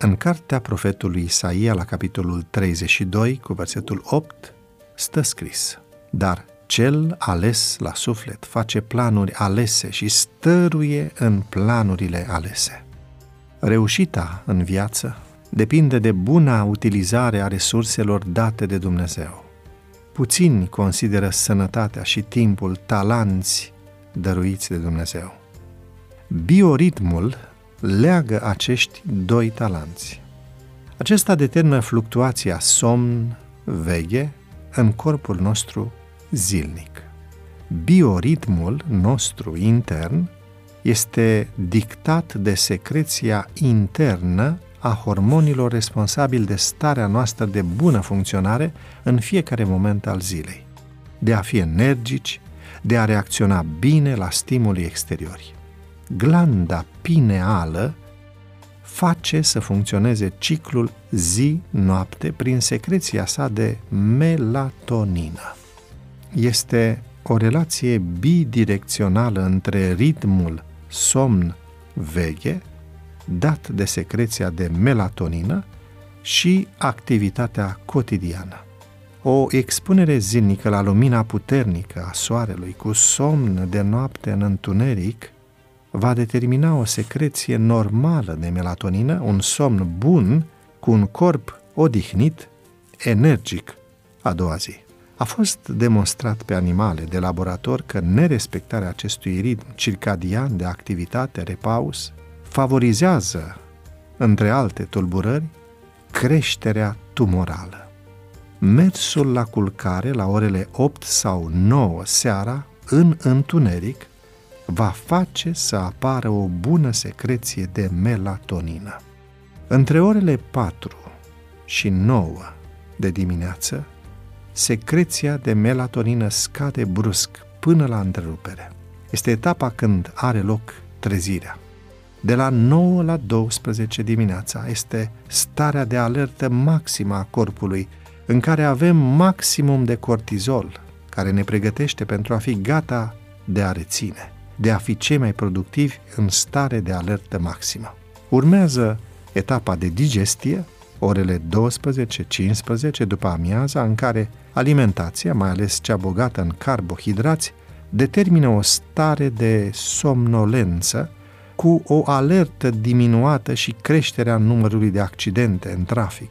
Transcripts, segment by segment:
În cartea profetului Isaia, la capitolul 32, cu versetul 8, stă scris, Dar cel ales la suflet face planuri alese și stăruie în planurile alese. Reușita în viață depinde de buna utilizare a resurselor date de Dumnezeu. Puțini consideră sănătatea și timpul talanți dăruiți de Dumnezeu. Bioritmul leagă acești doi talanți. Acesta determină fluctuația somn-veghe în corpul nostru zilnic. Bioritmul nostru intern este dictat de secreția internă a hormonilor responsabili de starea noastră de bună funcționare în fiecare moment al zilei, de a fi energici, de a reacționa bine la stimulii exteriori. Glanda pineală face să funcționeze ciclul zi-noapte prin secreția sa de melatonină. Este o relație bidirecțională între ritmul somn-veche, dat de secreția de melatonină, și activitatea cotidiană. O expunere zilnică la lumina puternică a soarelui, cu somn de noapte în întuneric, va determina o secreție normală de melatonină, un somn bun, cu un corp odihnit, energic a doua zi. A fost demonstrat pe animale de laborator că nerespectarea acestui ritm circadian de activitate, repaus, favorizează, între alte tulburări, creșterea tumorală. Mersul la culcare la orele 8 sau 9 seara, în întuneric, va face să apară o bună secreție de melatonină. Între orele 4 și 9 de dimineață, secreția de melatonină scade brusc până la întrerupere. Este etapa când are loc trezirea. De la 9 la 12 dimineața este starea de alertă maximă a corpului, în care avem maximum de cortizol, care ne pregătește pentru a fi gata de a reține, de a fi cei mai productivi în stare de alertă maximă. Urmează etapa de digestie, orele 12-15 după amiaza, în care alimentația, mai ales cea bogată în carbohidrați, determină o stare de somnolență cu o alertă diminuată și creșterea numărului de accidente în trafic.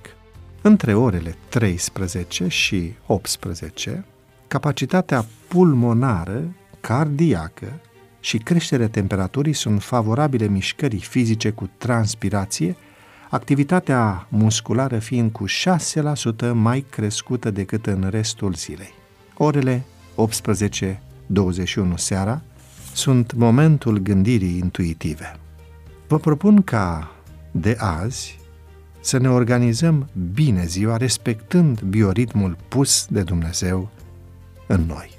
Între orele 13 și 18, capacitatea pulmonară, cardiacă și creșterea temperaturii sunt favorabile mișcării fizice cu transpirație, activitatea musculară fiind cu 6% mai crescută decât în restul zilei. Orele 18-21 seara sunt momentul gândirii intuitive. Vă propun ca de azi să ne organizăm bine ziua respectând bioritmul pus de Dumnezeu în noi.